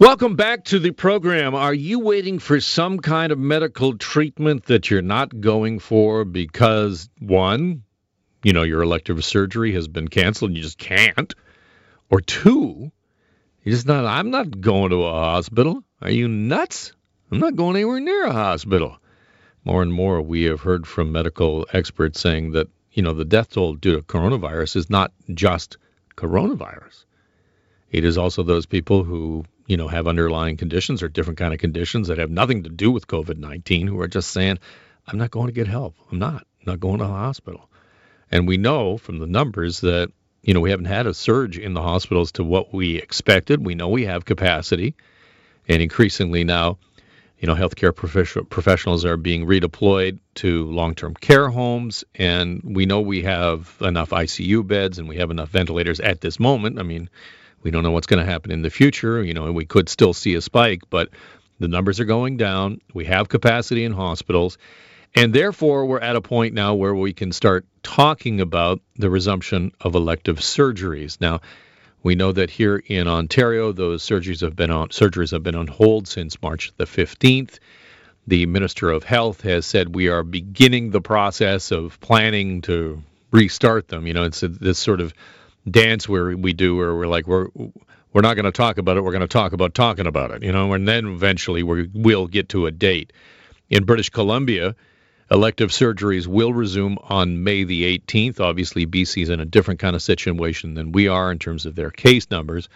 Welcome back to the program. Are you waiting for some kind of medical treatment that you're not going for because, one, you know, your elective surgery has been canceled and you just can't? Or two, you just not, I'm not going to a hospital. Are you nuts? I'm not going anywhere near a hospital. More and more, we have heard from medical experts saying that, you know, the death toll due to coronavirus is not just coronavirus. It is also those people who, you know, have underlying conditions or different kind of conditions that have nothing to do with COVID-19 who are just saying, I'm not going to get help. I'm not. I'm not going to the hospital. And we know from the numbers that, you know, we haven't had a surge in the hospitals to what we expected. We know we have capacity. And increasingly now, you know, healthcare professionals are being redeployed to long-term care homes, and we know we have enough ICU beds and we have enough ventilators at this moment. I mean, we don't know what's going to happen in the future. You know, and we could still see a spike, but the numbers are going down. We have capacity in hospitals. And therefore, we're at a point now where we can start talking about the resumption of elective surgeries. Now, we know that here in Ontario, those surgeries have been on surgeries have been on hold since March the 15th. The Minister of Health has said we are beginning the process of planning to restart them. You know, it's a, this sort of dance where we do where we're like we're we're not going to talk about it. We're going to talk about talking about it. You know, and then eventually we will get to a date. In British Columbia, elective surgeries will resume on May the 18th. Obviously, BC is in a different kind of situation than we are in terms of their case numbers.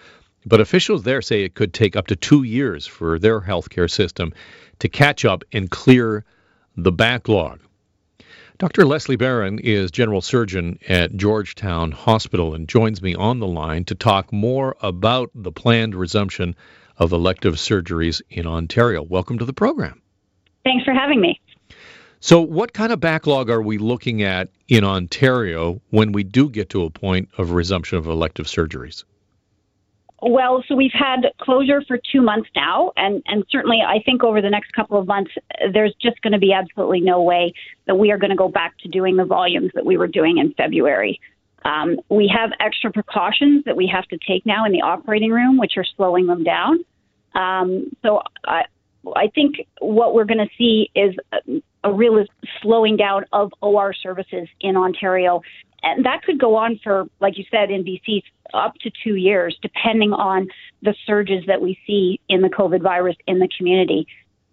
But officials there say it could take up to two years for their healthcare system to catch up and clear the backlog. Dr. Leslie Barron is general surgeon at Georgetown Hospital and joins me on the line to talk more about the planned resumption of elective surgeries in Ontario. Welcome to the program. Thanks for having me. So, what kind of backlog are we looking at in Ontario when we do get to a point of resumption of elective surgeries? Well, so we've had closure for two months now, and, and certainly I think over the next couple of months, there's just going to be absolutely no way that we are going to go back to doing the volumes that we were doing in February. Um, we have extra precautions that we have to take now in the operating room, which are slowing them down. Um, so I, I think what we're going to see is a, a real slowing down of OR services in Ontario and that could go on for, like you said, in BC, up to two years, depending on the surges that we see in the COVID virus in the community.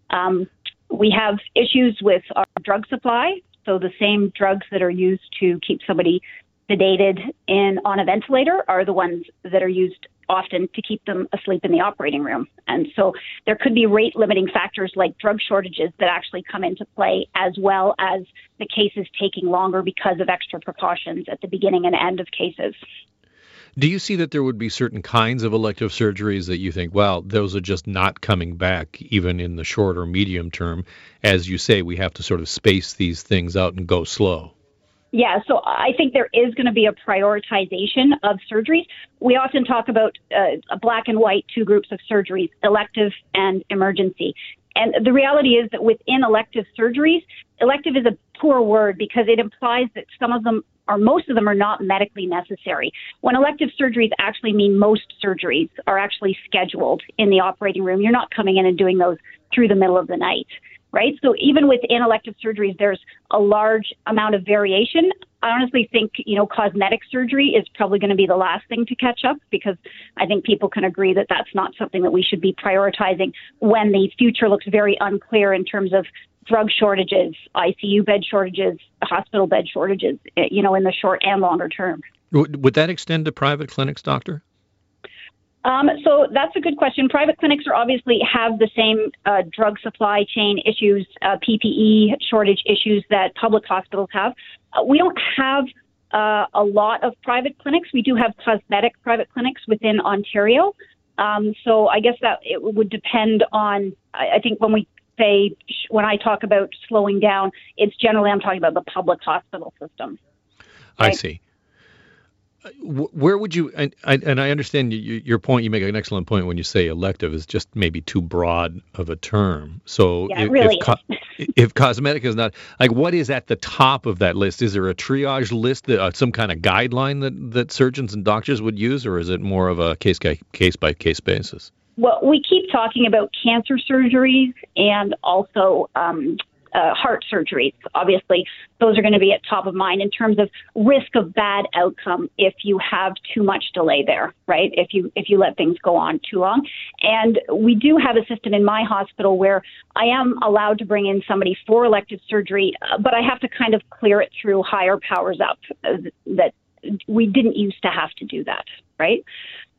Um, we have issues with our drug supply. So the same drugs that are used to keep somebody sedated in on a ventilator are the ones that are used often to keep them asleep in the operating room. And so there could be rate limiting factors like drug shortages that actually come into play, as well as the cases taking longer because of extra precautions at the beginning and end of cases. Do you see that there would be certain kinds of elective surgeries that you think, well, those are just not coming back even in the short or medium term? As you say, we have to sort of space these things out and go slow. Yeah, so I think there is going to be a prioritization of surgeries. We often talk about uh, a black and white two groups of surgeries, elective and emergency. And the reality is that within elective surgeries, elective is a poor word because it implies that some of them or most of them are not medically necessary. When elective surgeries actually mean most surgeries are actually scheduled in the operating room, you're not coming in and doing those through the middle of the night right? So even within elective surgeries, there's a large amount of variation. I honestly think, you know, cosmetic surgery is probably going to be the last thing to catch up because I think people can agree that that's not something that we should be prioritizing when the future looks very unclear in terms of drug shortages, ICU bed shortages, hospital bed shortages, eh, you know, in the short and longer term. Would that extend to private clinics, doctor? Um, so that's a good question. Private clinics are obviously have the same uh, drug supply chain issues, uh, PPE shortage issues that public hospitals have. Uh, we don't have uh, a lot of private clinics. We do have cosmetic private clinics within Ontario. Um, so I guess that it would depend on. I, I think when we say when I talk about slowing down, it's generally I'm talking about the public hospital system. Right? I see where would you and, and I understand your point you make an excellent point when you say elective is just maybe too broad of a term. So yeah, if, really. if, if, cosmetic is not like what is at the top of that list? Is there a triage list that uh, some kind of guideline that that surgeons and doctors would use or is it more of a case case by case basis? Well, we keep talking about cancer surgeries and also um, uh, heart surgeries. Obviously, those are going to be at top of mind in terms of risk of bad outcome if you have too much delay there, right? If you if you let things go on too long. And we do have a system in my hospital where I am allowed to bring in somebody for elective surgery, uh, but I have to kind of clear it through higher powers up uh, that we didn't used to have to do that, right?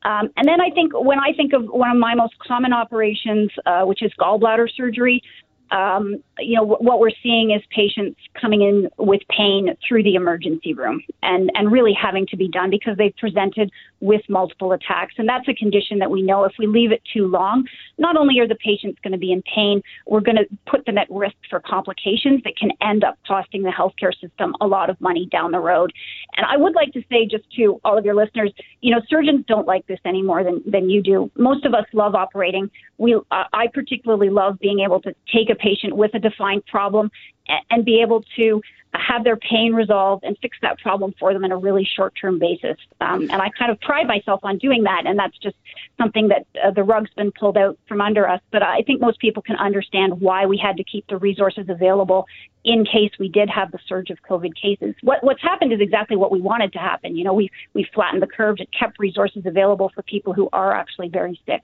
Um, and then I think when I think of one of my most common operations, uh, which is gallbladder surgery, um, you know, what we're seeing is patients coming in with pain through the emergency room and, and really having to be done because they've presented with multiple attacks. And that's a condition that we know if we leave it too long, not only are the patients going to be in pain, we're going to put them at risk for complications that can end up costing the healthcare system a lot of money down the road. And I would like to say just to all of your listeners, you know, surgeons don't like this any more than, than you do. Most of us love operating. We, uh, I particularly love being able to take a patient with a defined problem and be able to have their pain resolved and fix that problem for them in a really short term basis. Um, and I kind of pride myself on doing that. And that's just something that uh, the rug's been pulled out from under us. But I think most people can understand why we had to keep the resources available in case we did have the surge of COVID cases. What, what's happened is exactly what we wanted to happen. You know, we, we flattened the curve, it kept resources available for people who are actually very sick.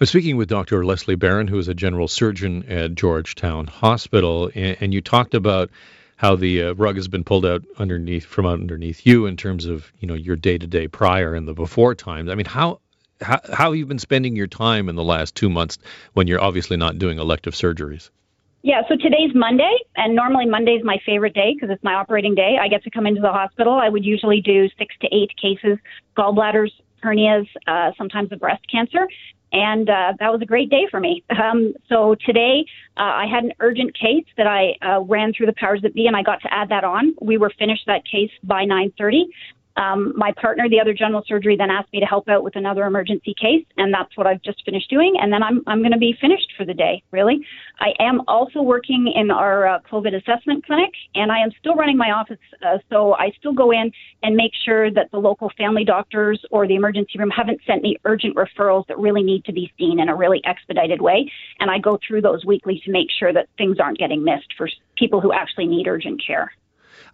I'm speaking with Dr. Leslie Barron, who is a general surgeon at Georgetown Hospital, and, you talked about how the uh, rug has been pulled out underneath from underneath you in terms of you know your day to day prior and the before times. I mean, how, how how have you been spending your time in the last two months when you're obviously not doing elective surgeries? Yeah, so today's Monday, and normally Monday is my favorite day because it's my operating day. I get to come into the hospital. I would usually do six to eight cases, gallbladders, hernias, uh, sometimes a breast cancer and uh, that was a great day for me. Um, so today uh, I had an urgent case that I uh, ran through the powers that be, and I got to add that on. We were finished that case by 9:30. Um, my partner, the other general surgery, then asked me to help out with another emergency case, and that's what I've just finished doing. And then I'm I'm going to be finished for the day. Really, I am also working in our uh, COVID assessment clinic, and I am still running my office. Uh, so I still go in and make sure that the local family doctors or the emergency room haven't sent me urgent referrals that really need to be seen in a really expedited way. And I go through those weekly to make sure that things aren't getting missed for people who actually need urgent care.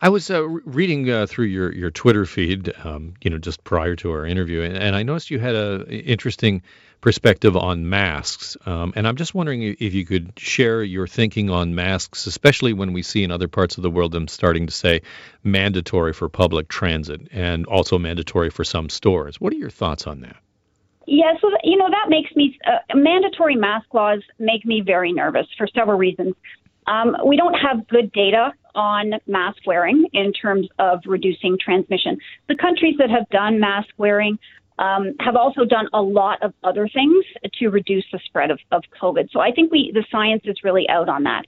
I was uh, reading uh, through your, your Twitter feed, um, you know, just prior to our interview, and, and I noticed you had an interesting perspective on masks. Um, and I'm just wondering if you could share your thinking on masks, especially when we see in other parts of the world them starting to say mandatory for public transit and also mandatory for some stores. What are your thoughts on that? Yeah, so you know that makes me uh, mandatory mask laws make me very nervous for several reasons. Um, we don't have good data on mask wearing in terms of reducing transmission. The countries that have done mask wearing um, have also done a lot of other things to reduce the spread of, of COVID. So I think we the science is really out on that.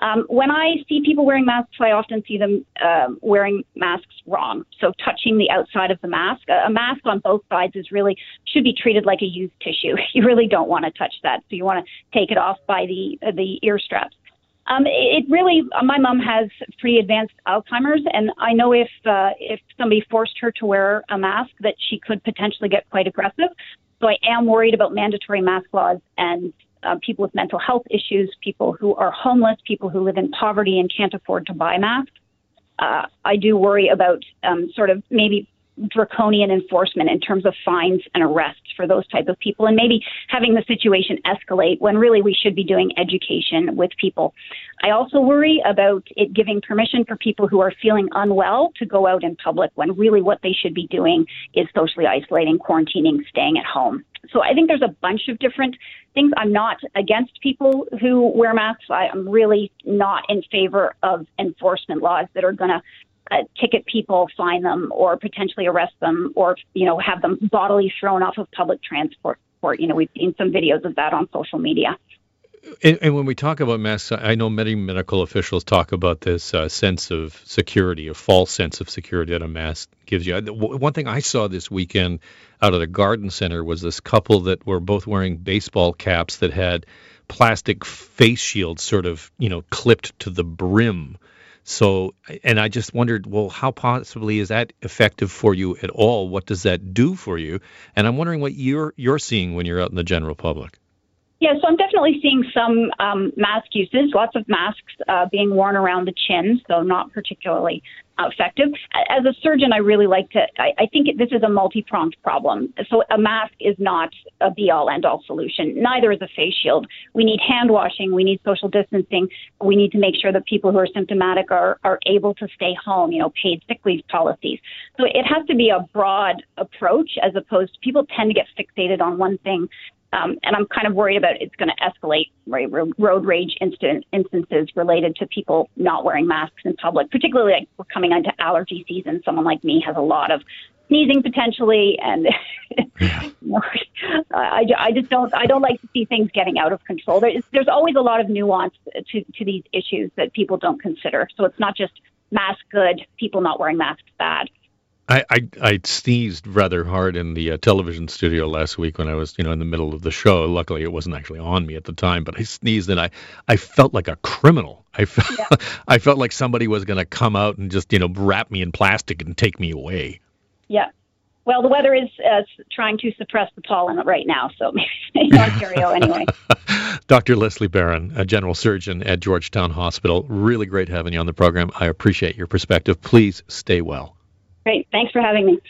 Um, when I see people wearing masks, I often see them uh, wearing masks wrong. So touching the outside of the mask, a, mask on both sides is really should be treated like a used tissue. You really don't want to touch that. So you want to take it off by the the ear straps. Um, it really, my mom has pretty advanced Alzheimer's, and I know if uh, if somebody forced her to wear a mask, that she could potentially get quite aggressive. So I am worried about mandatory mask laws and uh, people with mental health issues, people who are homeless, people who live in poverty and can't afford to buy masks. Uh, I do worry about um, sort of maybe draconian enforcement in terms of fines and arrests for those type of people and maybe having the situation escalate when really we should be doing education with people. I also worry about it giving permission for people who are feeling unwell to go out in public when really what they should be doing is socially isolating, quarantining, staying at home. So I think there's a bunch of different things. I'm not against people who wear masks. I am really not in favor of enforcement laws that are going to uh, ticket people, fine them, or potentially arrest them, or you know have them bodily thrown off of public transport. You know, we've seen some videos of that on social media. And, and, when we talk about masks, I know many medical officials talk about this uh, sense of security, a false sense of security that a mask gives you. One thing I saw this weekend out of a garden center was this couple that were both wearing baseball caps that had plastic face shields sort of, you know, clipped to the brim So, and I just wondered, well, how possibly is that effective for you at all? What does that do for you? And I'm wondering what you're you're seeing when you're out in the general public. Yeah, so I'm definitely seeing some um, mask uses, lots of masks uh, being worn around the chin, so not particularly effective. As a surgeon, I really like to, I, I think this is a multi pronged problem. So a mask is not a be all end all solution. Neither is a face shield. We need hand washing, we need social distancing, we need to make sure that people who are symptomatic are, are able to stay home, you know, paid sick leave policies. So it has to be a broad approach as opposed to people tend to get fixated on one thing um, and I'm kind of worried about it's going to escalate right, road rage incident, instances related to people not wearing masks in public, particularly like we're coming into allergy season. Someone like me has a lot of sneezing potentially, and I, I just don't I don't like to see things getting out of control. There's, there's always a lot of nuance to, to these issues that people don't consider. So it's not just mask good, people not wearing masks bad. I, I, I sneezed rather hard in the uh, television studio last week when I was you know in the middle of the show. Luckily, it wasn't actually on me at the time, but I sneezed and I I felt like a criminal. I felt yeah. I felt like somebody was going to come out and just you know wrap me in plastic and take me away. Yeah. Well, the weather is uh, trying to suppress the pollen right now, so maybe in Ontario anyway. Dr. Leslie Barron, a general surgeon at Georgetown Hospital. Really great having you on the program. I appreciate your perspective. Please stay well. Great. Thanks for having me.